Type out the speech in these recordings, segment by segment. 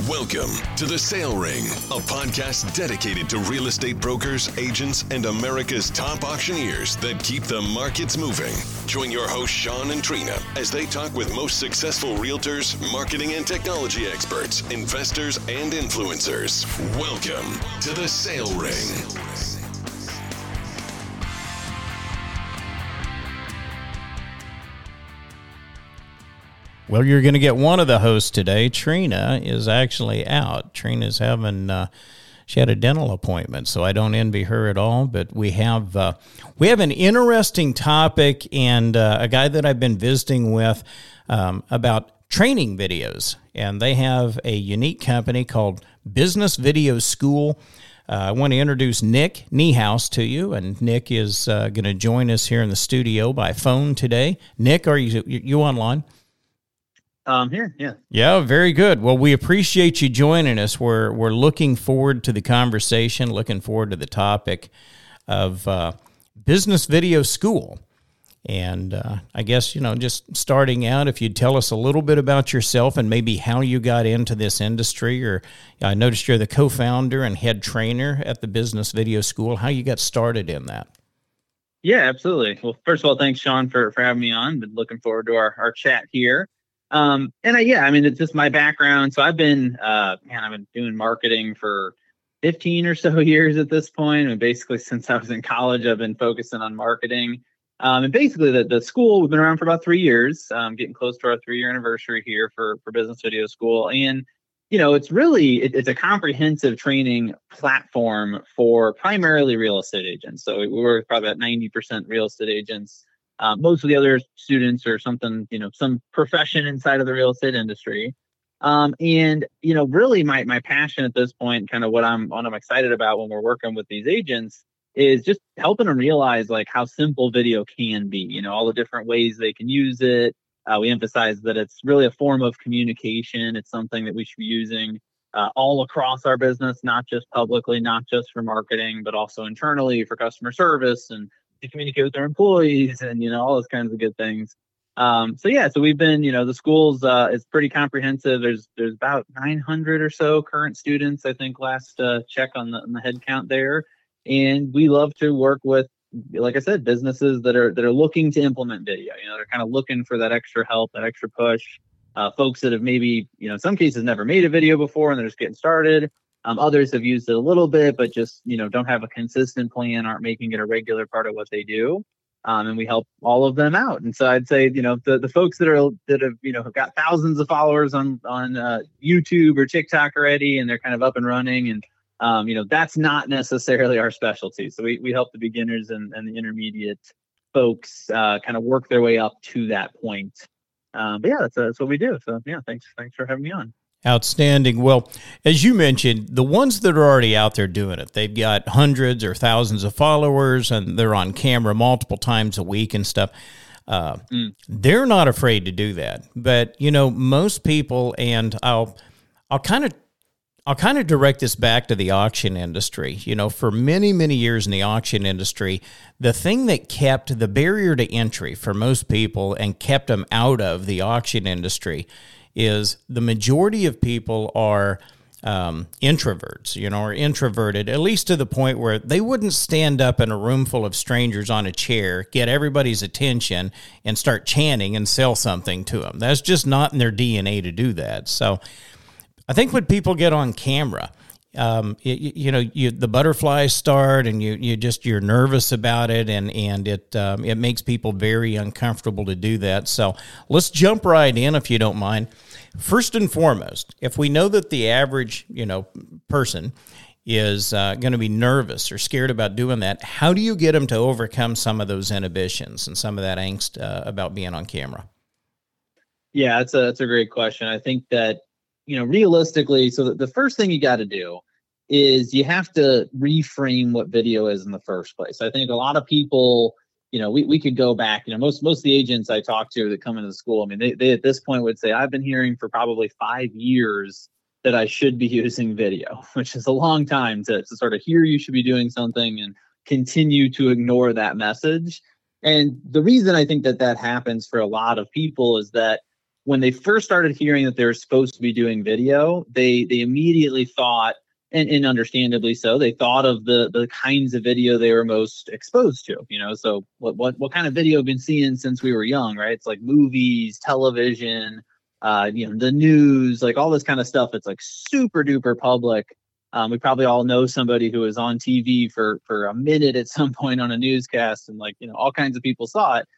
Welcome to The Sale Ring, a podcast dedicated to real estate brokers, agents, and America's top auctioneers that keep the markets moving. Join your hosts, Sean and Trina, as they talk with most successful realtors, marketing and technology experts, investors, and influencers. Welcome to The Sale Ring. Well, you're going to get one of the hosts today. Trina is actually out. Trina's having uh, she had a dental appointment, so I don't envy her at all. But we have uh, we have an interesting topic and uh, a guy that I've been visiting with um, about training videos, and they have a unique company called Business Video School. Uh, I want to introduce Nick Niehaus to you, and Nick is uh, going to join us here in the studio by phone today. Nick, are you you online? Um, here, yeah. Yeah, very good. Well, we appreciate you joining us. We're we're looking forward to the conversation, looking forward to the topic of uh, business video school. And uh, I guess, you know, just starting out, if you'd tell us a little bit about yourself and maybe how you got into this industry, or I noticed you're the co founder and head trainer at the Business Video School, how you got started in that. Yeah, absolutely. Well, first of all, thanks, Sean, for, for having me on. Been looking forward to our, our chat here. Um, and I, yeah, I mean, it's just my background. So I've been, uh, man, I've been doing marketing for 15 or so years at this point. And basically, since I was in college, I've been focusing on marketing. Um, and basically, the, the school, we've been around for about three years, um, getting close to our three year anniversary here for, for Business Video School. And, you know, it's really, it, it's a comprehensive training platform for primarily real estate agents. So we work probably about 90% real estate agents uh, most of the other students are something, you know, some profession inside of the real estate industry. Um, and you know, really, my my passion at this point, kind of what I'm what I'm excited about when we're working with these agents, is just helping them realize like how simple video can be. You know, all the different ways they can use it. Uh, we emphasize that it's really a form of communication. It's something that we should be using uh, all across our business, not just publicly, not just for marketing, but also internally for customer service and to communicate with their employees and you know all those kinds of good things. Um, so yeah so we've been you know the schools uh, is pretty comprehensive. There's there's about 900 or so current students i think last uh, check on the, on the head count there. And we love to work with like i said businesses that are that are looking to implement video you know they're kind of looking for that extra help that extra push uh, folks that have maybe you know in some cases never made a video before and they're just getting started um, others have used it a little bit, but just you know don't have a consistent plan, aren't making it a regular part of what they do. Um, and we help all of them out. And so I'd say you know the, the folks that are that have you know have got thousands of followers on on uh, YouTube or TikTok already, and they're kind of up and running, and um, you know that's not necessarily our specialty. So we we help the beginners and, and the intermediate folks uh, kind of work their way up to that point. Um, but yeah, that's, uh, that's what we do. So yeah, thanks thanks for having me on. Outstanding. Well, as you mentioned, the ones that are already out there doing it, they've got hundreds or thousands of followers and they're on camera multiple times a week and stuff. Uh, mm. They're not afraid to do that. But, you know, most people, and I'll, I'll kind of I'll kind of direct this back to the auction industry. You know, for many, many years in the auction industry, the thing that kept the barrier to entry for most people and kept them out of the auction industry is the majority of people are um, introverts, you know, or introverted, at least to the point where they wouldn't stand up in a room full of strangers on a chair, get everybody's attention, and start chanting and sell something to them. That's just not in their DNA to do that. So I think when people get on camera, um, you, you, know, you, the butterflies start, and you you just you're nervous about it, and and it um, it makes people very uncomfortable to do that. So let's jump right in, if you don't mind. First and foremost, if we know that the average you know person is uh, going to be nervous or scared about doing that, how do you get them to overcome some of those inhibitions and some of that angst uh, about being on camera? Yeah, that's a that's a great question. I think that you know, realistically, so the, the first thing you got to do is you have to reframe what video is in the first place. I think a lot of people, you know, we, we could go back, you know, most most of the agents I talk to that come into the school, I mean, they, they at this point would say, I've been hearing for probably five years that I should be using video, which is a long time to, to sort of hear you should be doing something and continue to ignore that message. And the reason I think that that happens for a lot of people is that when they first started hearing that they were supposed to be doing video, they they immediately thought, and, and understandably so, they thought of the the kinds of video they were most exposed to. You know, so what what what kind of video have been seeing since we were young, right? It's like movies, television, uh, you know, the news, like all this kind of stuff. It's like super duper public. Um, we probably all know somebody who was on TV for for a minute at some point on a newscast, and like you know, all kinds of people saw it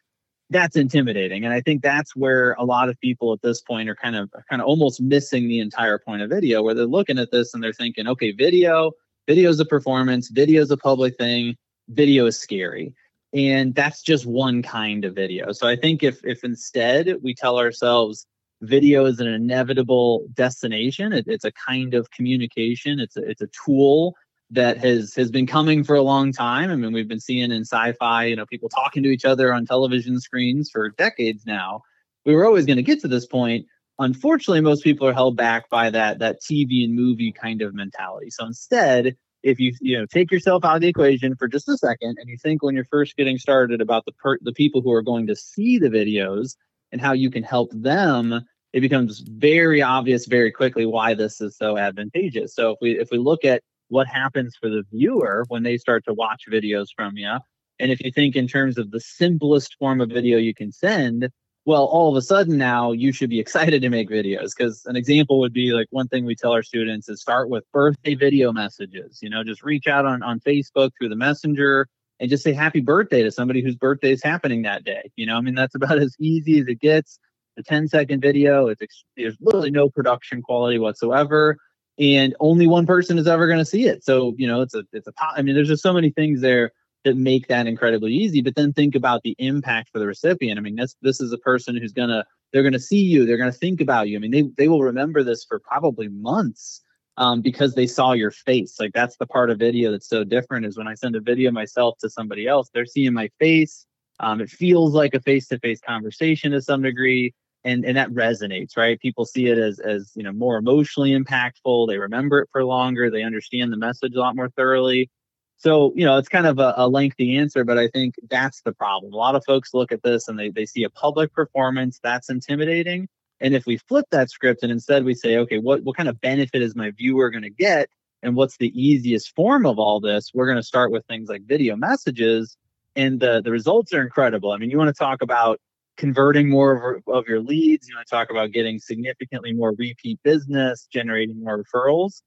that's intimidating. And i think that's where a lot of people at this point are kind of kind of almost missing the entire point of video where they're looking at this and they're thinking okay video video is a performance video is a public thing video is scary. And that's just one kind of video. So i think if if instead we tell ourselves video is an inevitable destination it, it's a kind of communication it's a, it's a tool that has has been coming for a long time. I mean, we've been seeing in sci-fi, you know, people talking to each other on television screens for decades now. We were always going to get to this point. Unfortunately, most people are held back by that that TV and movie kind of mentality. So instead, if you you know take yourself out of the equation for just a second and you think when you're first getting started about the per- the people who are going to see the videos and how you can help them it becomes very obvious very quickly why this is so advantageous so if we if we look at what happens for the viewer when they start to watch videos from you. And if you think in terms of the simplest form of video you can send, well, all of a sudden now you should be excited to make videos. Because an example would be like one thing we tell our students is start with birthday video messages. You know, just reach out on, on Facebook through the messenger and just say happy birthday to somebody whose birthday is happening that day. You know, I mean, that's about as easy as it gets. The 10 second video, it's there's literally no production quality whatsoever and only one person is ever going to see it. So, you know, it's a, it's a, I mean, there's just so many things there that make that incredibly easy. But then think about the impact for the recipient. I mean, this, this is a person who's going to, they're to see you, they're going to think about you. I mean, they, they will remember this for probably months um, because they saw your face. Like that's the part of video that's so different is when I send a video myself to somebody else, they're seeing my face. Um, it feels like a face-to-face conversation to some degree and and that resonates right? People see it as as you know more emotionally impactful. They remember it for longer. They understand the message a lot more thoroughly. So you know it's kind of a, a, lengthy answer but i think that's the problem. A lot of folks look at this and they, they see a public performance that's intimidating. And if we flip that script and instead we say okay what, what kind of benefit is my viewer going to get? And what's the easiest form of all this? We're going to start with things like video messages and the, the results are incredible. I mean you want to talk about converting more of, of your leads. You want to talk about getting significantly more repeat business, generating more referrals.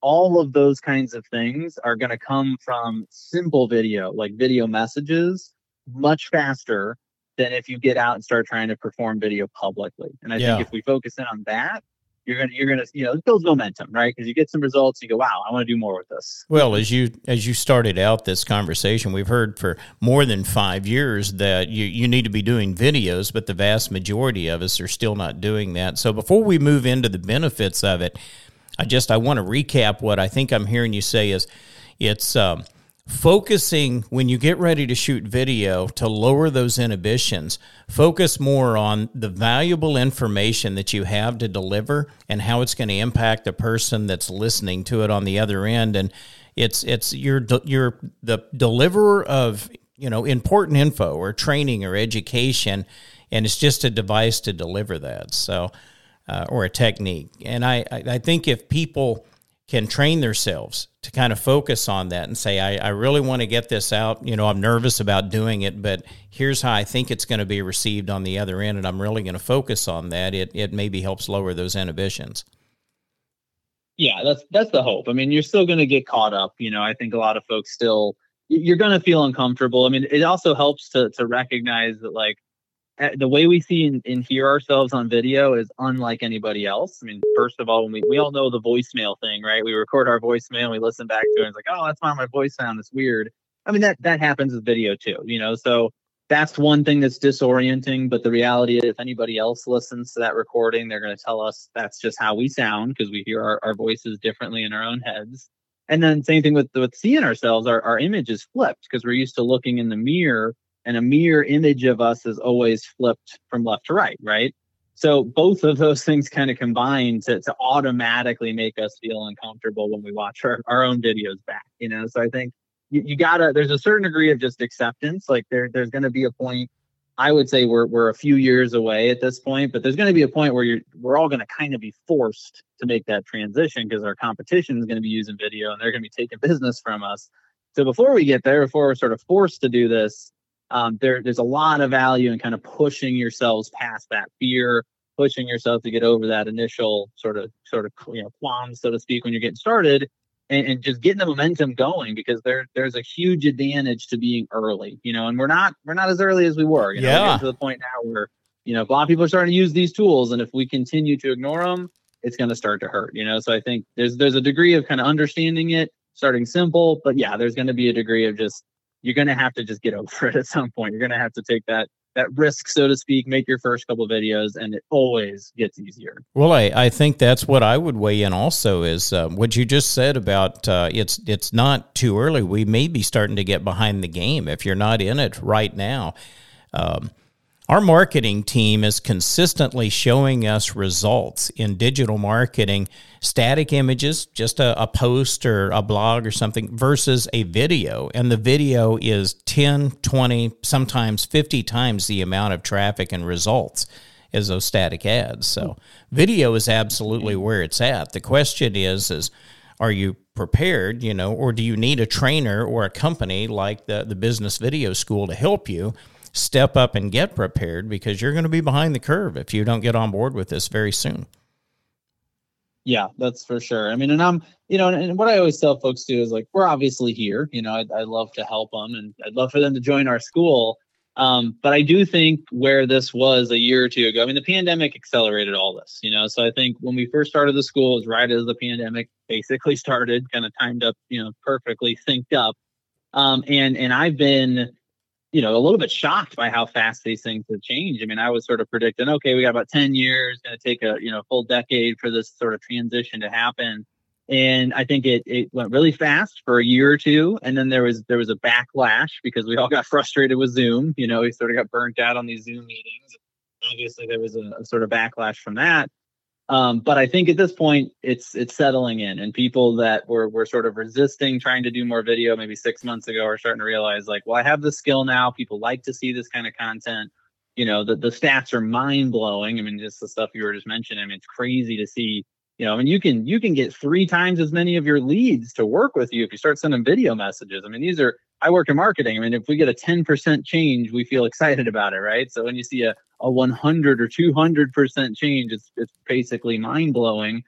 All of those kinds of things are going to come from simple video, like video messages, much faster than if you get out and start trying to perform video publicly. And I yeah. think if we focus in on that, you're gonna you're gonna you know it builds momentum right? Because you get some results you go wow i want to do more with this. Well as you as you started out this conversation we've heard for more than five years that you you need to be doing videos but the vast majority of us are still not doing that. So before we move into the benefits of it i just i want to recap what i think i'm hearing you say is it's um, focusing when you get ready to shoot video to lower those inhibitions focus more on the valuable information that you have to deliver and how it's going to impact the person that's listening to it on the other end. And it's it's you're you're the deliverer of you know important info or training or education and it's just a device to deliver that. So uh, or a technique. And I I think if people can train themselves to kind of focus on that and say, I, I really want to get this out. You know, I'm nervous about doing it, but here's how I think it's going to be received on the other end, and I'm really going to focus on that. It it maybe helps lower those inhibitions. Yeah, that's that's the hope. I mean, you're still going to get caught up. You know, I think a lot of folks still you're going to feel uncomfortable. I mean, it also helps to to recognize that like Eh, the way we see and, and, hear ourselves on video is unlike anybody else. I mean, first of all, when we, we all know the voicemail thing, right? We record our voicemail we listen back to it. And it's like, oh, that's not my voice sound. It's weird. I mean, that that happens with video too, you know. So that's one thing that's disorienting. But the reality is, if anybody else listens to that recording, they're going to tell us that's just how we sound because we hear our, our voices differently in our own heads. And then same thing with with seeing ourselves, our, our image is flipped because we're used to looking in the mirror and a mirror image of us is always flipped from left to right, right? So both of those things kind of combine to, to automatically make us feel uncomfortable when we watch our, our own videos back, you know? So I think you, you gotta, there's a certain degree of just acceptance. Like there, there's going to be a point I would say we're we're a few years away at this point, but there's going to be a point where you're we're all going to kind of be forced to make that transition because our competition is going to be using video and they're going to be taking business from us. So before we get there, before we're sort of forced to do this, um, there there's a lot of value in kind of pushing yourselves past that fear, pushing yourself to get over that initial sort of sort of you know qualms, so to speak, when you're getting started, and, and, just getting the momentum going because there there's a huge advantage to being early, you know, and we're not we're not as early as we were. You know, yeah. We're to the point now where you know a lot of people are starting to use these tools, and if we continue to ignore them, it's going to start to hurt. You know, so I think there's there's a degree of kind of understanding it, starting simple, but yeah, there's going to be a degree of just you're going to have to just get over it at some point. You're going to have to take that that risk, so to speak, make your first couple videos, and it always gets easier. Well, I, I think that's what I would weigh in. Also, is uh, what you just said about uh, it's it's not too early. We may be starting to get behind the game if you're not in it right now. Um, our marketing team is consistently showing us results in digital marketing, static images, just a, a, post or a blog or something, versus a video. And the video is 10, 20, sometimes 50 times the amount of traffic and results as those static ads. So video is absolutely where it's at. The question is, is are you prepared, you know, or do you need a trainer or a company like the, the business video school to help you? Step up and get prepared because you're going to be behind the curve if you don't get on board with this very soon. Yeah, that's for sure. I mean, and I'm, you know, and, what I always tell folks too is like, we're obviously here, you know, I'd, I'd love to help them and I'd love for them to join our school. Um, but I do think where this was a year or two ago, I mean, the pandemic accelerated all this, you know. So I think when we first started the school, it was right as the pandemic basically started, kind of timed up, you know, perfectly synced up. Um, and and I've been you know, a little bit shocked by how fast these things have changed. I mean, I was sort of predicting, okay, we got about 10 years, going to take a, you know, full decade for this sort of transition to happen. And I think it, it went really fast for a year or two. And then there was, there was a backlash because we all got frustrated with Zoom. You know, we sort of got burnt out on these Zoom meetings. Obviously there was a, a sort of backlash from that. Um, but I think at this point it's it's settling in, and people that were were sort of resisting trying to do more video maybe six months ago are starting to realize like, well, I have the skill now. People like to see this kind of content. You know, the the stats are mind blowing. I mean, just the stuff you were just mentioning. I mean, it's crazy to see. You know, I mean, you can you can get three times as many of your leads to work with you if you start sending video messages. I mean, these are I work in marketing. I mean, if we get a 10% change, we feel excited about it, right? So when you see a, a 100 or 200% change, it's, it's basically mind blowing.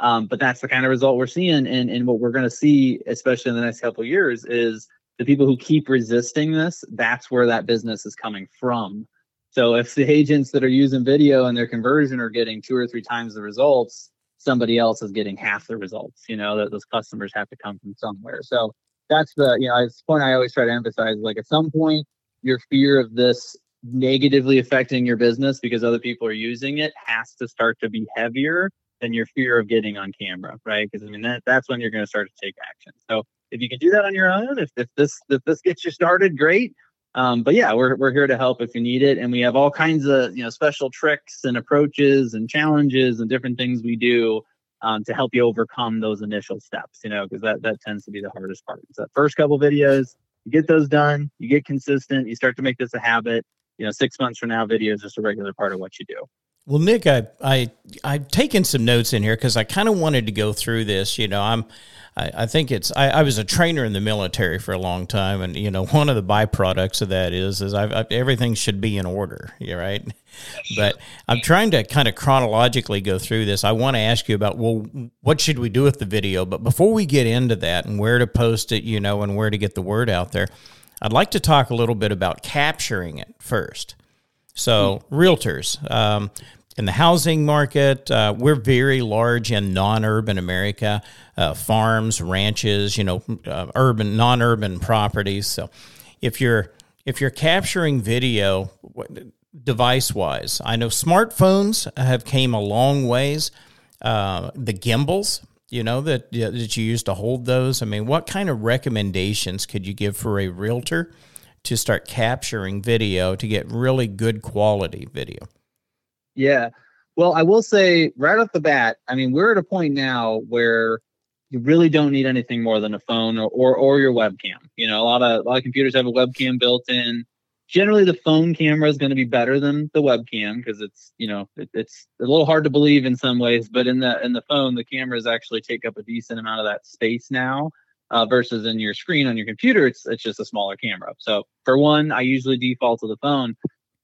Um, but that's the kind of result we're seeing. And, and what we're going to see, especially in the next couple years, is the people who keep resisting this, that's where that business is coming from. So if the agents that are using video and their conversion are getting two or three times the results, somebody else is getting half the results. You know, that those customers have to come from somewhere. So that's the you know it's point I always try to emphasize. Like at some point, your fear of this negatively affecting your business because other people are using it has to start to be heavier than your fear of getting on camera, right? Because I mean that that's when you're going to start to take action. So if you can do that on your own, if, if this if this gets you started, great. Um, but yeah, we're we're here to help if you need it, and we have all kinds of you know special tricks and approaches and challenges and different things we do um, to help you overcome those initial steps, you know, because that, that tends to be the hardest part. It's that first couple videos, you get those done, you get consistent, you start to make this a habit. You know, six months from now, video is just a regular part of what you do. Well, Nick, I I I've taken some notes in here because I kind of wanted to go through this. You know, I'm I, I think it's I, I, was a trainer in the military for a long time, and you know one of the byproducts of that is is I've, I've everything should be in order, you right? But I'm trying to kind of chronologically go through this. I want to ask you about well, what should we do with the video? But before we get into that and where to post it, you know, and where to get the word out there, I'd like to talk a little bit about capturing it first. So, realtors, um, in the housing market, uh, we're very large in non-urban America, uh, farms, ranches, you know, uh, urban, non-urban properties. So, if you're if you're capturing video device-wise, I know smartphones have came a long ways. Uh, the gimbals, you know, that that you use to hold those. I mean, what kind of recommendations could you give for a realtor to start capturing video to get really good quality video? Yeah. Well, I will say right off the bat, I mean, we're at a point now where you really don't need anything more than a phone or, or, or your webcam. You know, a lot of a lot of computers have a webcam built in. generally the phone camera is going to be better than the webcam because it's you know it, it's a little hard to believe in some ways but in the in the phone the cameras actually take up a decent amount of that space now uh, versus in your screen on your computer it's it's just a smaller camera so for one i usually default to the phone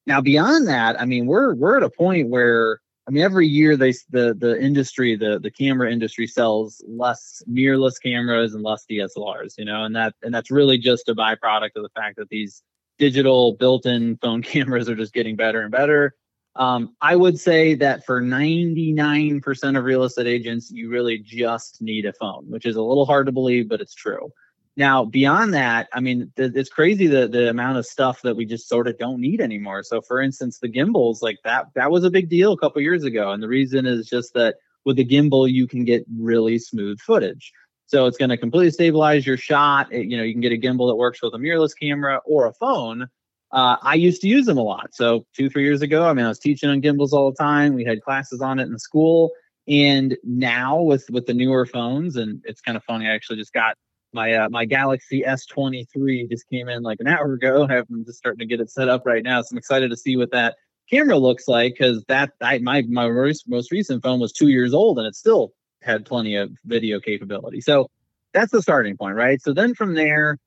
now beyond that i mean we're we're at a point where I mean, every year they the the industry the the camera industry sells less mirrorless cameras and less DSLRs, you know, and that and that's really just a byproduct of the fact that these digital built-in phone cameras are just getting better and better. Um, I would say that for 99% of real estate agents, you really just need a phone, which is a little hard to believe, but it's true. Now, beyond that, I mean, th- it's crazy the the amount of stuff that we just sort of don't need anymore. So, for instance, the gimbals, like that, that was a big deal a couple years ago, and the reason is just that with the gimbal, you can get really smooth footage. So it's going to completely stabilize your shot. It, you know, you can get a gimbal that works with a mirrorless camera or a phone. Uh, I used to use them a lot. So two, three years ago, I mean, I was teaching on gimbals all the time. We had classes on it in school. And now with with the newer phones, and it's kind of funny. I actually just got my uh, my Galaxy S23 just came in like an hour ago. I'm just starting to get it set up right now. So I'm excited to see what that camera looks like because that I, my my most recent phone was two years old and it still had plenty of video capability. So that's the starting point, right? So then from there,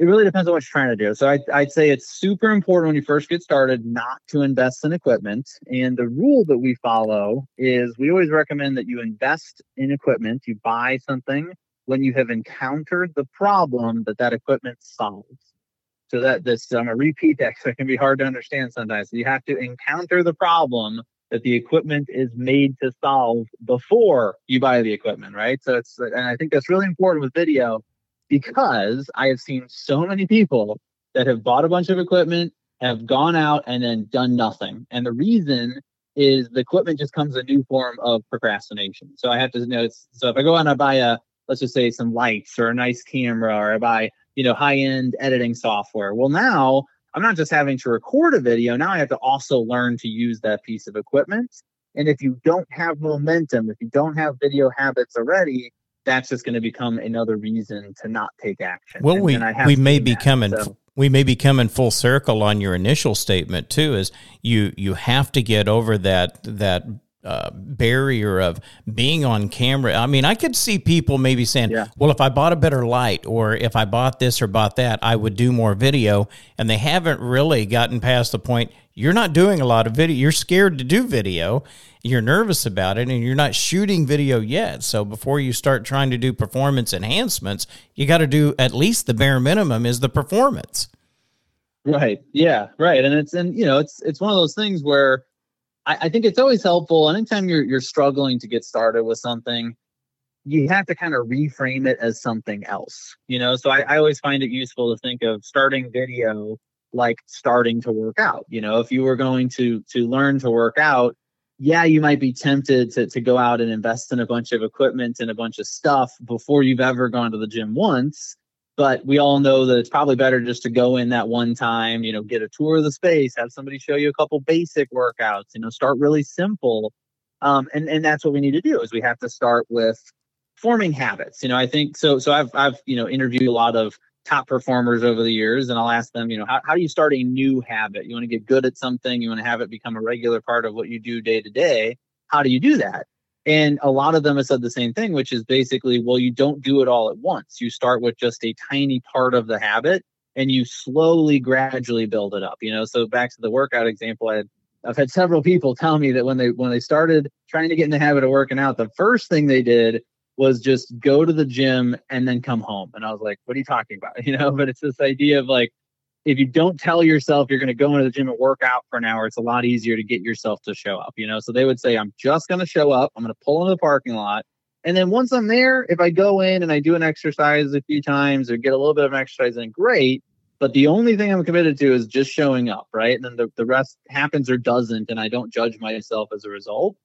it really depends on what you're trying to do. So I, I'd say it's super important when you first get started not to invest in equipment. And the rule that we follow is we always recommend that you invest in equipment, you buy something when you have encountered the problem that that equipment solves. So that this, I'm gonna repeat that because it can be hard to understand sometimes. So you have to encounter the problem that the equipment is made to solve before you buy the equipment, right? So it's, and I think that's really important with video because I have seen so many people that have bought a bunch of equipment, have gone out and then done nothing. And the reason is the equipment just comes a new form of procrastination. So I have to know, so if I go out and I buy a, let's just say some lights or a nice camera or I buy, you know, high end editing software. Well, now I'm not just having to record a video. Now I have to also learn to use that piece of equipment. And if you don't have momentum, if you don't have video habits already, that's just going to become another reason to not take action. Well, and, we and we may be coming so. we may be coming full circle on your initial statement too. Is you you have to get over that that uh, barrier of being on camera. I mean, I could see people maybe saying, yeah. well, if I bought a better light or if I bought this or bought that, I would do more video. And they haven't really gotten past the point you're not doing a lot of video. You're scared to do video. You're nervous about it and you're not shooting video yet. So before you start trying to do performance enhancements, you got to do at least the bare minimum is the performance. Right. Yeah. Right. And it's, and you know, it's, it's one of those things where, I, I think it's always helpful anytime you're you're struggling to get started with something you have to kind of reframe it as something else you know? So I, I, always find it useful to think of starting video like starting to work out you know? If you were going to to learn to work out yeah you might be tempted to, to go out and invest in a bunch of equipment and a bunch of stuff before you've ever gone to the gym once but we all know that it's probably better just to go in that one time you know get a tour of the space have somebody show you a couple basic workouts you know start really simple. Um, and and that's what we need to do is we have to start with forming habits you know i think so so i've i've you know interviewed a lot of top performers over the years and i'll ask them you know how, how do you start a new habit? You want to get good at something you want to have it become a regular part of what you do day to day? How do you do that and a lot of them have said the same thing, which is basically, well, you don't do it all at once. You start with just a tiny part of the habit and you slowly, gradually build it up. You know, so back to the workout example, I had, I've had several people tell me that when they when they started trying to get in the habit of working out, the first thing they did was just go to the gym and then come home. And I was like, what are you talking about? You know, but it's this idea of like if you don't tell yourself you're going to go into the gym and work out for an hour, it's a lot easier to get yourself to show up, you know? So they would say, I'm just going to show up. I'm going to pull into the parking lot. And then once I'm there, if I go in and I do an exercise a few times or get a little bit of exercise in, great. But the only thing I'm committed to is just showing up, right? And then the, the rest happens or doesn't. And I don't judge myself as a result.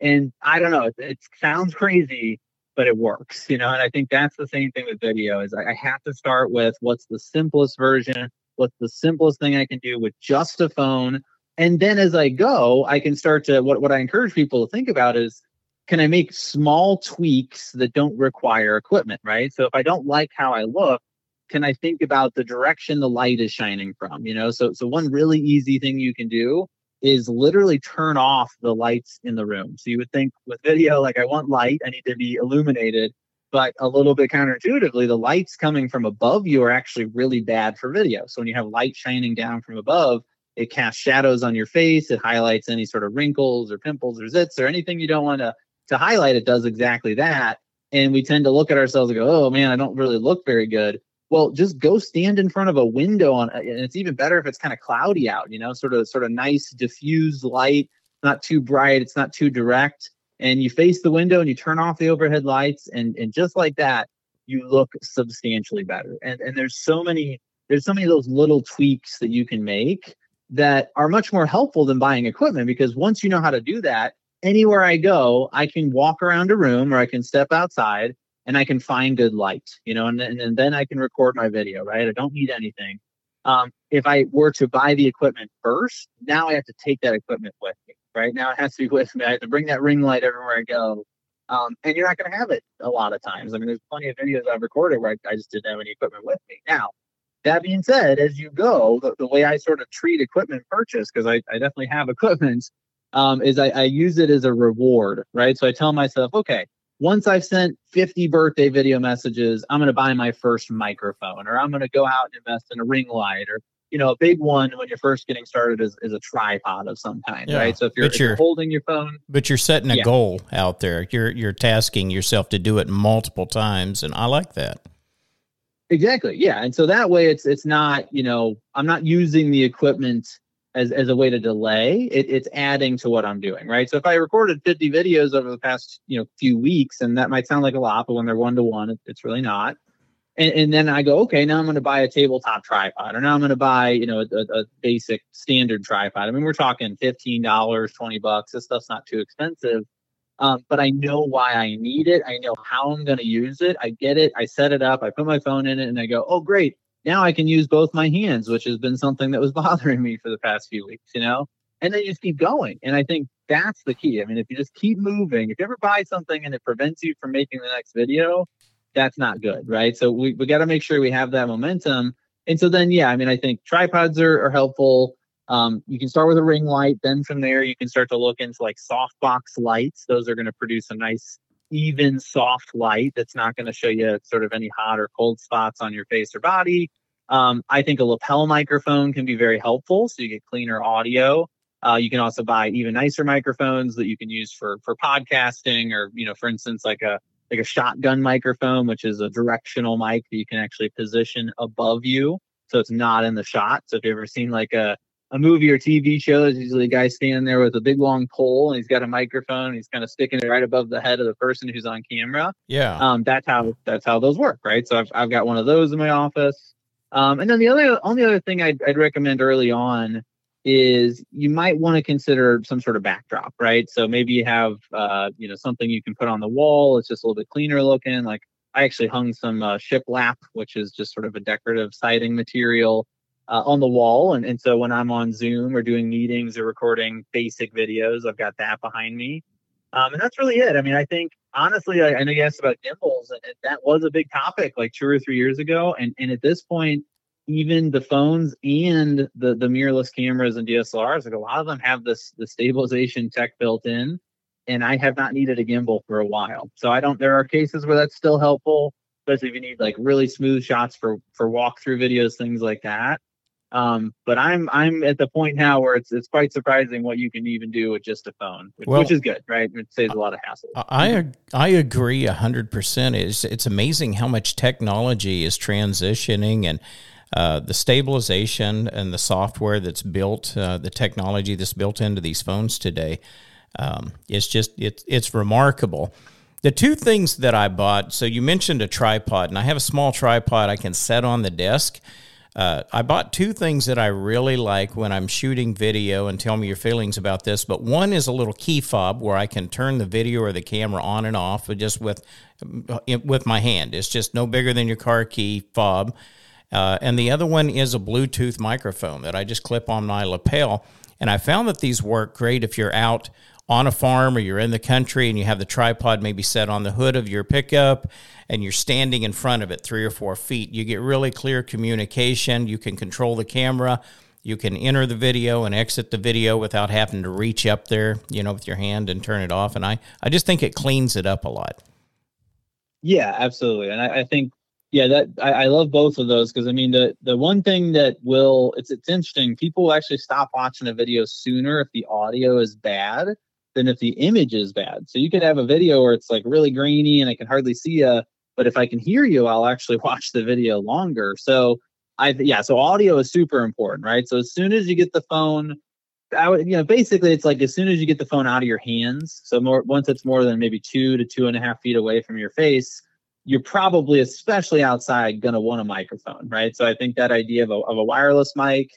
And I don't know, it, it sounds crazy, but it works, you know? And I think that's the same thing with video is I, I have to start with what's the simplest version what's the simplest thing I can do with just a phone. And then as I go, I can start to what, what I encourage people to think about is can I make small tweaks that don't require equipment, right? So if I don't like how I look, can I think about the direction the light is shining from? You know, so so one really easy thing you can do is literally turn off the lights in the room. So you would think with video, like I want light, I need to be illuminated, but a little bit counterintuitively, the lights coming from above you are actually really bad for video. So when you have light shining down from above, it casts shadows on your face. It highlights any sort of wrinkles or pimples or zits or anything you don't want to to highlight. It does exactly that. And we tend to look at ourselves and go, "Oh man, I don't really look very good." Well, just go stand in front of a window on, and it's even better if it's kind of cloudy out. You know, sort of sort of nice diffused light, not too bright, it's not too direct. And you face the window and you turn off the overhead lights, and and just like that, you look substantially better. And and there's so many there's so many of those little tweaks that you can make that are much more helpful than buying equipment because once you know how to do that, anywhere I go, I can walk around a room or I can step outside and I can find good light, you know, and, and, then I can record my video, right? I don't need anything. Um, if I were to buy the equipment first, now I have to take that equipment with me, right? Now it has to be with me. I have to bring that ring light everywhere I go. Um, and you're not going to have it a lot of times. I mean, there's plenty of videos I've recorded where I, I just didn't have any equipment with me. Now, that being said, as you go, the, the way I sort of treat equipment purchase, because I, I definitely have equipment, um, is I, I use it as a reward, right? So I tell myself, okay, once I've sent 50 birthday video messages, I'm going to buy my first microphone, or I'm going to go out and invest in a ring light, or you know, a big one when you're first getting started is, is a tripod of some kind, yeah. right? So if you're, if you're, holding your phone, but you're setting a yeah. goal out there, you're you're tasking yourself to do it multiple times, and I like that. Exactly. Yeah. And so that way it's it's not, you know, I'm not using the equipment as, as a way to delay. It, it's adding to what I'm doing. Right. So if I recorded 50 videos over the past, you know, few weeks, and that might sound like a lot, but when they're one to one, it's really not. And, and, then I go, okay, now I'm going to buy a tabletop tripod, or now I'm going to buy, you know, a, a, basic standard tripod. I mean, we're talking fifteen dollars, twenty bucks. This stuff's not too expensive um, but I know why I need it. I know how I'm going to use it. I get it. I set it up. I put my phone in it, and I go, oh, great. Now I can use both my hands, which has been something that was bothering me for the past few weeks, you know? And then you just keep going. And I think that's the key. I mean, if you just keep moving, if you ever buy something and it prevents you from making the next video, that's not good, right? So we, we got to make sure we have that momentum. And so then, yeah, I mean, I think tripods are, are helpful. Um, you can start with a ring light. Then from there, you can start to look into like softbox lights. Those are going to produce a nice, even, soft light that's not going to show you sort of any hot or cold spots on your face or body. Um, I think a lapel microphone can be very helpful, so you get cleaner audio. Uh, you can also buy even nicer microphones that you can use for for podcasting, or you know, for instance, like a like a shotgun microphone, which is a directional mic that you can actually position above you, so it's not in the shot. So if you've ever seen like a a movie or TV show, there's usually a guy standing there with a big long pole and he's got a microphone and he's kind of sticking it right above the head of the person who's on camera. Yeah. Um, that's how that's how those work, right? So I've I've got one of those in my office. Um, and then the other only other thing I'd, I'd recommend early on is you might want to consider some sort of backdrop, right? So maybe you have uh, you know something you can put on the wall. It's just a little bit cleaner looking. Like I actually hung some uh, shiplap, which is just sort of a decorative siding material uh, on the wall. And, and so when I'm on Zoom or doing meetings or recording basic videos, I've got that behind me. Um, and that's really it. I mean, I think honestly, I, I know you asked about gimbals, and, and that was a big topic like two or three years ago. And, and at this point, even the phones and the the mirrorless cameras and DSLRs, like a lot of them have this the stabilization tech built in. And I have not needed a gimbal for a while. So I don't there are cases where that's still helpful, especially if you need like really smooth shots for for walkthrough videos, things like that. Um, but I'm I'm at the point now where it's it's quite surprising what you can even do with just a phone, which, well, which is good, right? It saves a lot of hassle. I I agree hundred percent. It's it's amazing how much technology is transitioning and. Uh, the stabilization and the software that's built, uh, the technology that's built into these phones today, um, it's just it's it's remarkable. The two things that I bought. So you mentioned a tripod, and I have a small tripod I can set on the desk. Uh, I bought two things that I really like when I'm shooting video, and tell me your feelings about this. But one is a little key fob where I can turn the video or the camera on and off just with uh, with my hand. It's just no bigger than your car key fob. Uh, and the other one is a Bluetooth microphone that I just clip on my lapel. And I found that these work great if you're out on a farm or you're in the country and you have the tripod maybe set on the hood of your pickup and you're standing in front of it three or four feet, you get really clear communication. You can control the camera. You can enter the video and exit the video without having to reach up there, you know, with your hand and turn it off. And I, I just think it cleans it up a lot. Yeah, absolutely. And I, I think yeah, that I, I love both of those because I mean the the one thing that will it's it's interesting. People will actually stop watching a video sooner if the audio is bad than if the image is bad. So you could have a video where it's like really grainy and I can hardly see you, but if I can hear you, I'll actually watch the video longer. So I yeah, so audio is super important, right? So as soon as you get the phone I would, you know, basically it's like as soon as you get the phone out of your hands, so more once it's more than maybe two to two and a half feet away from your face, you're probably, especially outside, going to want a microphone, right? So I think that idea of a, of a wireless mic,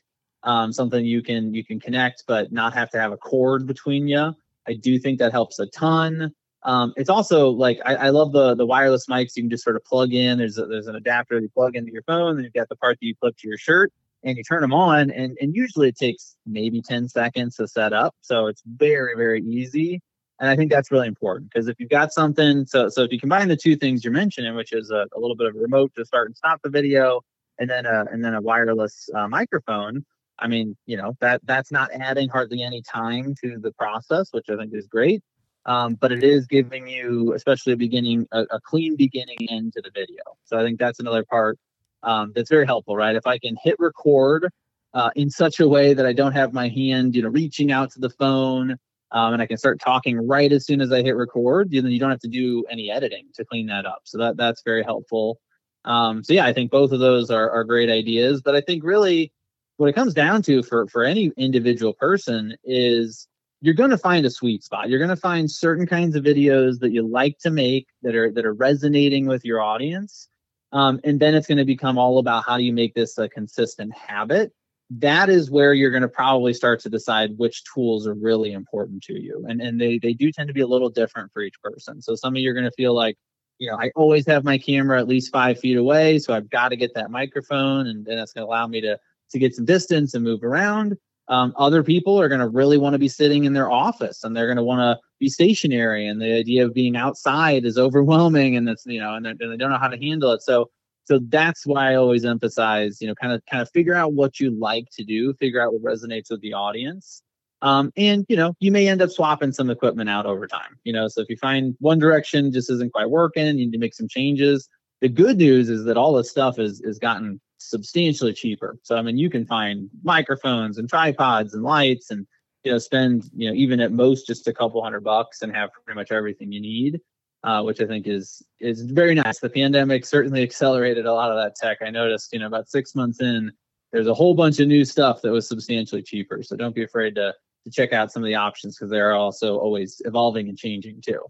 um, something you can you can connect but not have to have a cord between you. I do think that helps a ton. Um, it's also like I, I, love the the wireless mics. You can just sort of plug in. There's a, there's an adapter you plug into your phone, and you've got the part that you clip to your shirt, and you turn them on. And and usually it takes maybe 10 seconds to set up, so it's very very easy. And I think that's really important because if you've got something, so so if you combine the two things you're mentioning, which is a, a little bit of a remote to start and stop the video, and then a and then a wireless uh, microphone, I mean, you know that that's not adding hardly any time to the process, which I think is great. Um, but it is giving you, especially a beginning, a, a, clean beginning end to the video. So I think that's another part um, that's very helpful, right? If I can hit record uh, in such a way that I don't have my hand, you know, reaching out to the phone um, and I can start talking right as soon as I hit record. Then you don't have to do any editing to clean that up. So that that's very helpful. Um, so yeah, I think both of those are, are great ideas. But I think really what it comes down to for for any individual person is you're going to find a sweet spot. You're going to find certain kinds of videos that you like to make that are that are resonating with your audience. Um, and then it's going to become all about how do you make this a consistent habit that is where you're going to probably start to decide which tools are really important to you. And and they they do tend to be a little different for each person. So some of you are going to feel like you know i always have my camera at least five feet away so i've got to get that microphone and then that's going to allow me to to get some distance and move around. Um, other people are going to really want to be sitting in their office and they're going to want to be stationary and the idea of being outside is overwhelming and that's you know and, and they don't know how to handle it. So so that's why I always emphasize, you know, kind of kind of figure out what you like to do, figure out what resonates with the audience. Um, and you know, you may end up swapping some equipment out over time. You know, so if you find one direction just isn't quite working, you need to make some changes. The good news is that all this stuff is is gotten substantially cheaper. So I mean, you can find microphones and tripods and lights, and you know, spend you know even at most just a couple hundred bucks and have pretty much everything you need uh, which I think is is very nice. The pandemic certainly accelerated a lot of that tech. I noticed, you know, about six months in, there's a whole bunch of new stuff that was substantially cheaper. So don't be afraid to to check out some of the options because they're also always evolving and changing too.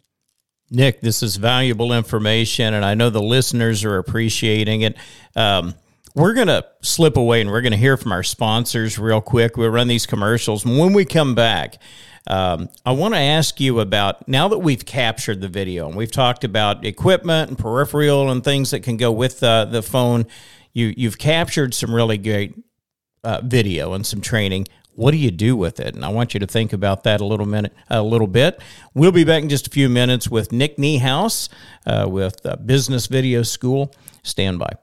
Nick, this is valuable information, and I know the listeners are appreciating it. Um, we're going to slip away and we're going to hear from our sponsors real quick. We'll run these commercials. When we come back, um, I want to ask you about now that we've captured the video and we've talked about equipment and peripheral and things that can go with uh, the phone. You you've captured some really great uh, video and some training. What do you do with it? And I want you to think about that a little minute, a little bit. We'll be back in just a few minutes with Nick Niehaus uh, with uh, Business Video School. Stand by.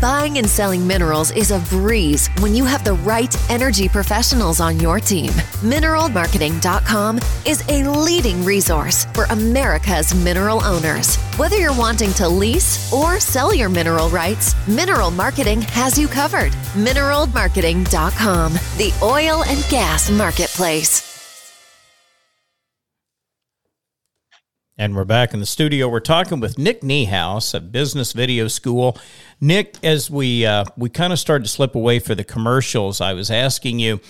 Buying and selling minerals is a breeze when you have the right energy professionals on your team. Mineralmarketing.com is a leading resource for America's mineral owners. Whether you're wanting to lease or sell your mineral rights, Mineral Marketing has you covered. Mineralmarketing.com, the oil and gas marketplace. And we're back in the studio. We're talking with Nick Niehaus of Business Video School. Nick, as we uh, we kind of started to slip away for the commercials, I was asking you.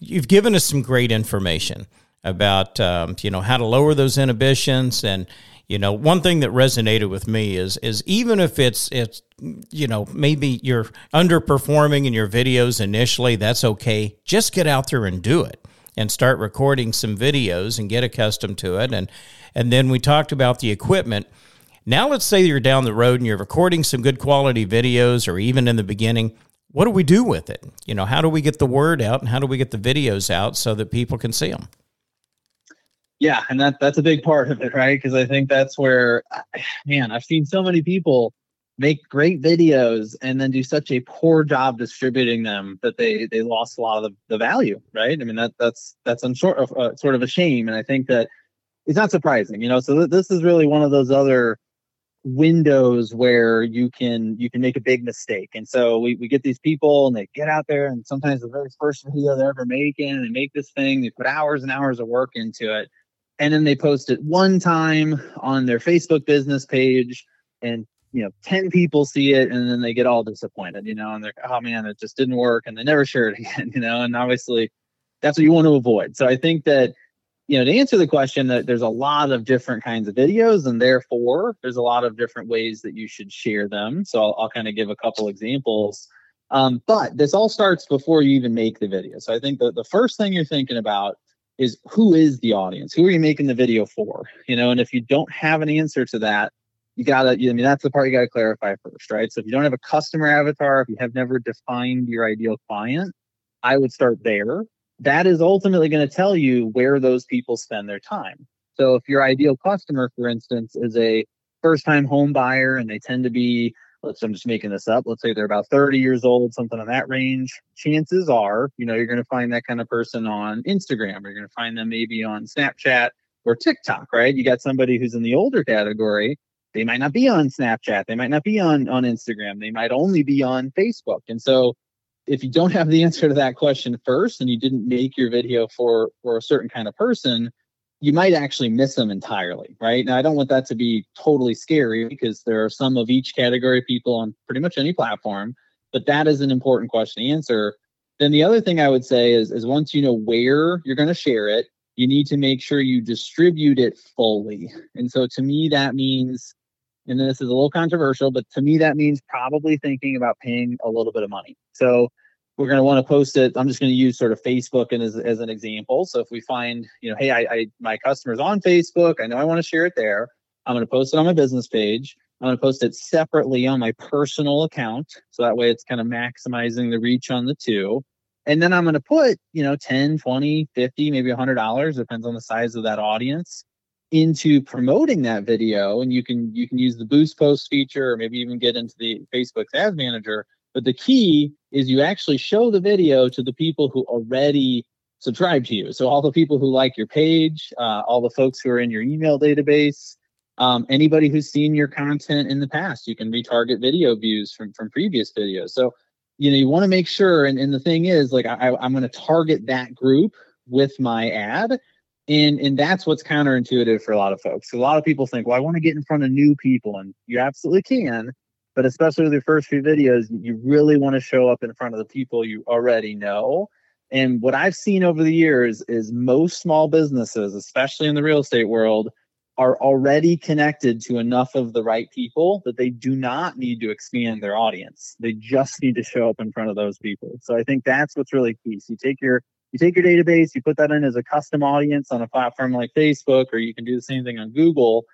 You've given us some great information about um, you know how to lower those inhibitions, and you know one thing that resonated with me is is even if it's it's you know maybe you're underperforming in your videos initially, that's okay. Just get out there and do it and start recording some videos and get accustomed to it and and then we talked about the equipment. Now, let's say you're down the road and you're recording some good quality videos, or even in the beginning. What do we do with it? You know, how do we get the word out and how do we get the videos out so that people can see them? Yeah, and that that's a big part of it, right? Because I think that's where, man, I've seen so many people make great videos and then do such a poor job distributing them that they they lost a lot of the, the value, right? I mean that that's that's sort of uh, sort of a shame, and I think that it's not surprising, you know. So th- this is really one of those other windows where you can you can make a big mistake. And so we, we get these people and they get out there and sometimes the very first video they're ever making and they make this thing, they put hours and hours of work into it. And then they post it one time on their Facebook business page and you know 10 people see it and then they get all disappointed you know and they're oh man it just didn't work and they never share it again you know and obviously that's what you want to avoid so i think that you know, to answer the question, that there's a lot of different kinds of videos, and therefore there's a lot of different ways that you should share them. So I'll, I'll kind of give a couple examples. Um, but this all starts before you even make the video. So I think the, the first thing you're thinking about is who is the audience? Who are you making the video for? You know, and if you don't have an answer to that, you gotta, I mean, that's the part you gotta clarify first, right? So if you don't have a customer avatar, if you have never defined your ideal client, I would start there that is ultimately going to tell you where those people spend their time. So if your ideal customer, for instance, is a first time home buyer and they tend to be, let's, I'm just making this up, let's say they're about 30 years old, something in that range, chances are, you know, you're going to find that kind of person on Instagram, or you're going to find them maybe on Snapchat or TikTok, right? You got somebody who's in the older category. They might not be on Snapchat. They might not be on, on Instagram. They might only be on Facebook. And so if you don't have the answer to that question first and you didn't make your video for for a certain kind of person you might actually miss them entirely right? Now i don't want that to be totally scary because there are some of each category of people on pretty much any platform but that is an important question to answer. Then the other thing i would say is is once you know where you're going to share it you need to make sure you distribute it fully. And so to me that means and this is a little controversial, but to me that means probably thinking about paying a little bit of money. So we're going to want to post it. I'm just going to use sort of Facebook and as, as an example. So if we find, you know, hey, I, I my customer's on Facebook, I know I want to share it there. I'm going to post it on my business page. I'm going to post it separately on my personal account. So that way it's kind of maximizing the reach on the two. And then I'm going to put, you know, 10, 20, 50, maybe $100, depends on the size of that audience into promoting that video and you can you can use the boost post feature or maybe even get into the facebook ads manager. But the key is you actually show the video to the people who already subscribe to you. So all the people who like your page uh, all the folks who are in your email database um, anybody who's seen your content in the past you can retarget video views from from previous videos. So you know you want to make sure and, and the thing is like I, i'm going to target that group with my ad and and that's what's counterintuitive for a lot of folks. A lot of people think well i want to get in front of new people and you absolutely can but especially with your first few videos you really want to show up in front of the people you already know. And what i've seen over the years is most small businesses especially in the real estate world are already connected to enough of the right people that they do not need to expand their audience. They just need to show up in front of those people. So i think that's what's really key. So you take your you take your database, you put that in as a custom audience on a platform like Facebook, or you can do the same thing on Google,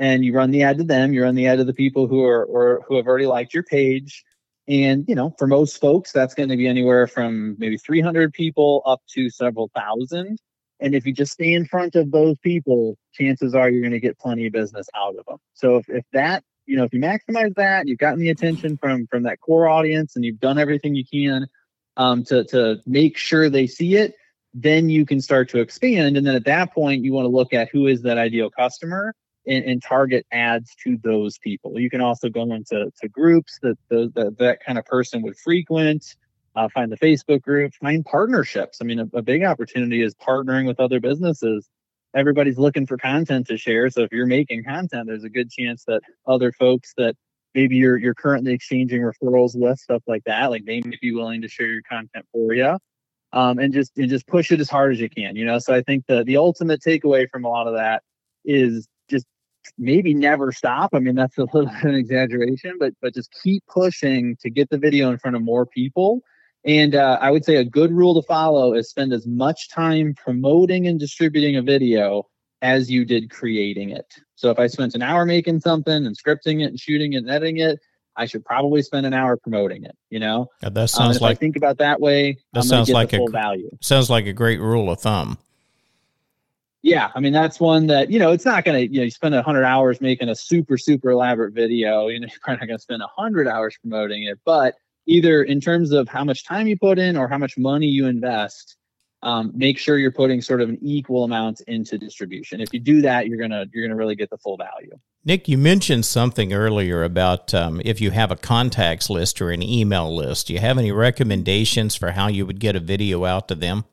and you run the ad to them. You run the ad to the people who are or who have already liked your page. And you know, for most folks, that's going to be anywhere from maybe 300 people up to several thousand. And if you just stay in front of those people, chances are you're going to get plenty of business out of them. So if, if that you know, if you maximize that, you've gotten the attention from from that core audience, and you've done everything you can um, to to make sure they see it. Then you can start to expand, and then at that point, you want to look at who is that ideal customer and, and target ads to those people. You can also go into to groups that the, that that kind of person would frequent. Uh, find the Facebook group, find partnerships. I mean, a, a big opportunity is partnering with other businesses everybody's looking for content to share. So if you're making content, there's a good chance that other folks that maybe you're you're currently exchanging referrals with, stuff like that, like they may be willing to share your content for you. Um, and just and just push it as hard as you can, you know. So I think the the ultimate takeaway from a lot of that is just maybe never stop. I mean, that's a little bit of an exaggeration, but but just keep pushing to get the video in front of more people and uh, I would say a good rule to follow is spend as much time promoting and distributing a video as you did creating it. So if I spent an hour making something and scripting it and shooting it and editing it, I should probably spend an hour promoting it. You know, yeah, that um, sounds um, like I think about that way. That sounds like a value. Sounds like a great rule of thumb. Yeah, I mean that's one that you know it's not going to you know you spend a hundred hours making a super super elaborate video. You know you're probably not going to spend a hundred hours promoting it, but either in terms of how much time you put in or how much money you invest um, make sure you're putting sort of an equal amount into distribution if you do that you're gonna you're gonna really get the full value nick you mentioned something earlier about um, if you have a contacts list or an email list do you have any recommendations for how you would get a video out to them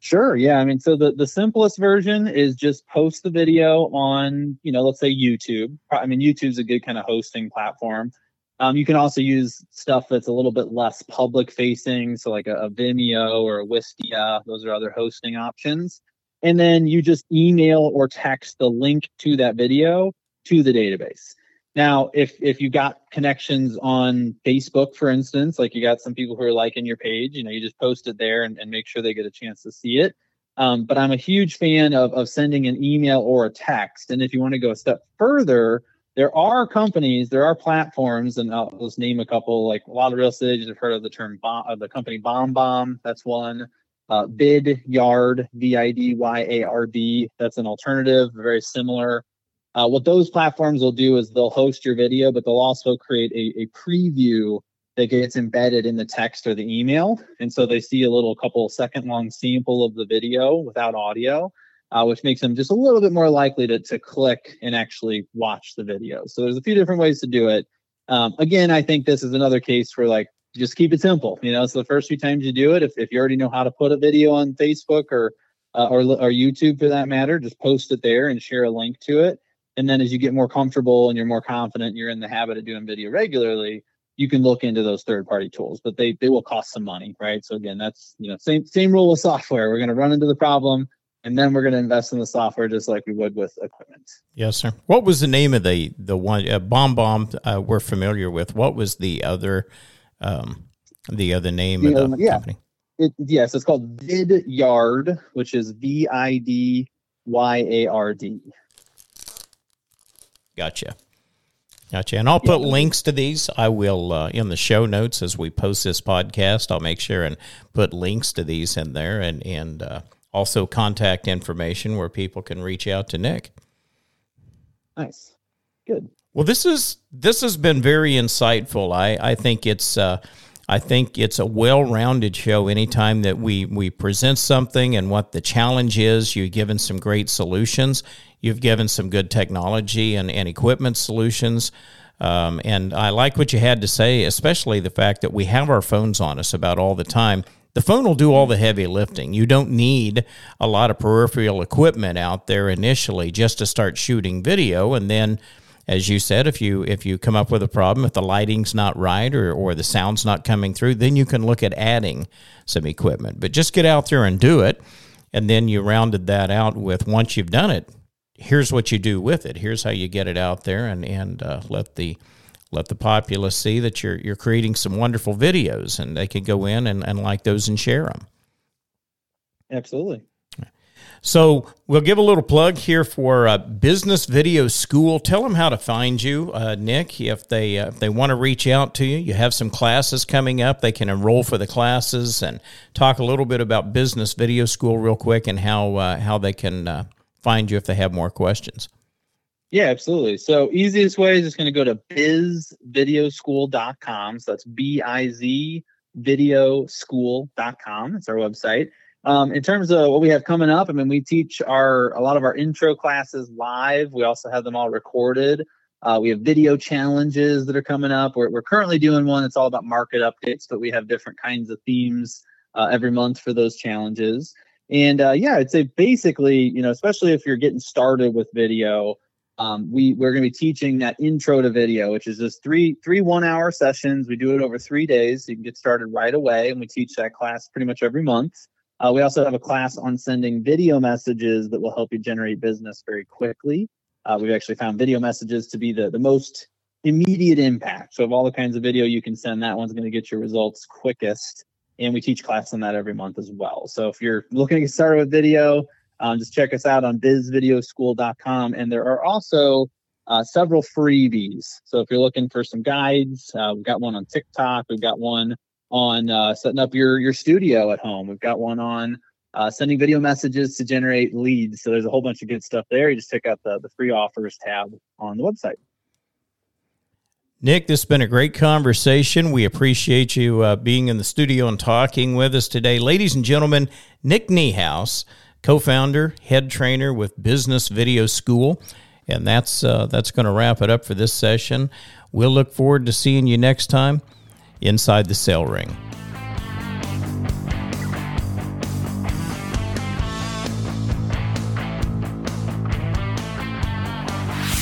Sure. Yeah. I mean, so the, the simplest version is just post the video on, you know, let's say YouTube. I mean, YouTube's a good kind of hosting platform. Um, you can also use stuff that's a little bit less public facing, so like a, a, Vimeo or a Wistia. Those are other hosting options. And then you just email or text the link to that video to the database. Now, if if you got connections on Facebook, for instance, like you got some people who are liking your page, you know, you just post it there and, and make sure they get a chance to see it. Um, but I'm a huge fan of, of sending an email or a text. And if you want to go a step further, there are companies, there are platforms, and I'll just name a couple. Like a lot of real estate agents have heard of the term bomb, uh, the company BombBomb. That's one. Uh, Vidyard, V-I-D-Y-A-R-D. That's an alternative, very similar. Uh, what those platforms will do is they'll host your video, but they'll also create a, a preview that gets embedded in the text or the email. And so they see a little couple second long sample of the video without audio uh, which makes them just a little bit more likely to, to click and actually watch the video. So there's a few different ways to do it. Um, again, I think this is another case where like just keep it simple. You know, so the first few times you do it, if, if you already know how to put a video on Facebook or uh, or or YouTube for that matter, just post it there and share a link to it. And then as you get more comfortable and you're more confident, you're in the habit of doing video regularly, you can look into those third party tools, but they they will cost some money, right? So again, that's you know same same rule with software. We're going to run into the problem and then we're going to invest in the software just like we would with equipment. Yes, sir. What was the name of the the one uh, BombBomb uh, we're familiar with? What was the other um, the other name the, of the yeah. company? It, yes, it's called Vidyard, which is V I D Y A R D. Gotcha. Gotcha. And I'll put yeah. links to these. I will uh, in the show notes as we post this podcast. I'll make sure and put links to these in there and and uh, also contact information where people can reach out to Nick. Nice. Good. Well, this is this has been very insightful. I I think it's uh, I think it's a well-rounded show. Anytime that we we present something and what the challenge is, you've given some great solutions. You've given some good technology and, and equipment solutions. Um, and I like what you had to say, especially the fact that we have our phones on us about all the time. The phone will do all the heavy lifting. You don't need a lot of peripheral equipment out there initially just to start shooting video. And then, as you said, if you if you come up with a problem, if the lighting's not right or, or the sound's not coming through, then you can look at adding some equipment. But just get out there and do it. And then you rounded that out with once you've done it, here's what you do with it. Here's how you get it out there and, and uh, let the let the populace see that you're you're creating some wonderful videos and they can go in and, and like those and share them. Absolutely. So we'll give a little plug here for uh, Business Video School. Tell them how to find you, uh, Nick. If they uh, if they want to reach out to you, you have some classes coming up. They can enroll for the classes and talk a little bit about Business Video School real quick and how uh, how they can uh, find you if they have more questions. Yeah, absolutely. So easiest way is just going to go to bizvideoschool.com. So that's B I Z videoschool.com. That's our website. Um, in terms of what we have coming up, I mean, we teach our a lot of our intro classes live. We also have them all recorded. Uh, we have video challenges that are coming up. We're, we're currently doing one that's all about market updates, but we have different kinds of themes uh, every month for those challenges. And uh, yeah, I'd say basically, you know, especially if you're getting started with video, um, we we're going to be teaching that intro to video, which is just three three one hour sessions. We do it over three days, so you can get started right away, and we teach that class pretty much every month. Uh, we also have a class on sending video messages that will help you generate business very quickly. Uh, we've actually found video messages to be the the most immediate impact. So of all the kinds of video you can send, that one's going to get your results quickest. And we teach class on that every month as well. So if you're looking to get started with video, um, just check us out on bizvideoschool.com. And there are also uh, several freebies. So if you're looking for some guides, uh, we've got one on TikTok. We've got one on uh, setting up your your studio at home. We've got one on uh, sending video messages to generate leads. So there's a whole bunch of good stuff there. You just check out the the free offers tab on the website. Nick, this has been a great conversation. We appreciate you uh, being in the studio and talking with us today. Ladies and gentlemen, Nick Niehaus co-founder, head trainer with Business Video School. And that's uh, that's going to wrap it up for this session. We'll look forward to seeing you next time inside the sale ring.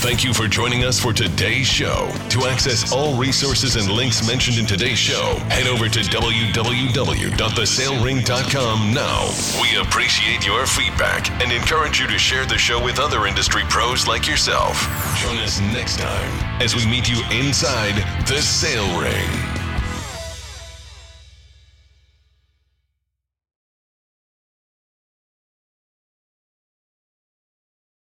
Thank you for joining us for today's show. To access all resources and links mentioned in today's show, head over to www.thesalering.com now. We appreciate your feedback and encourage you to share the show with other industry pros like yourself. Join us next time as we meet you inside the sale ring.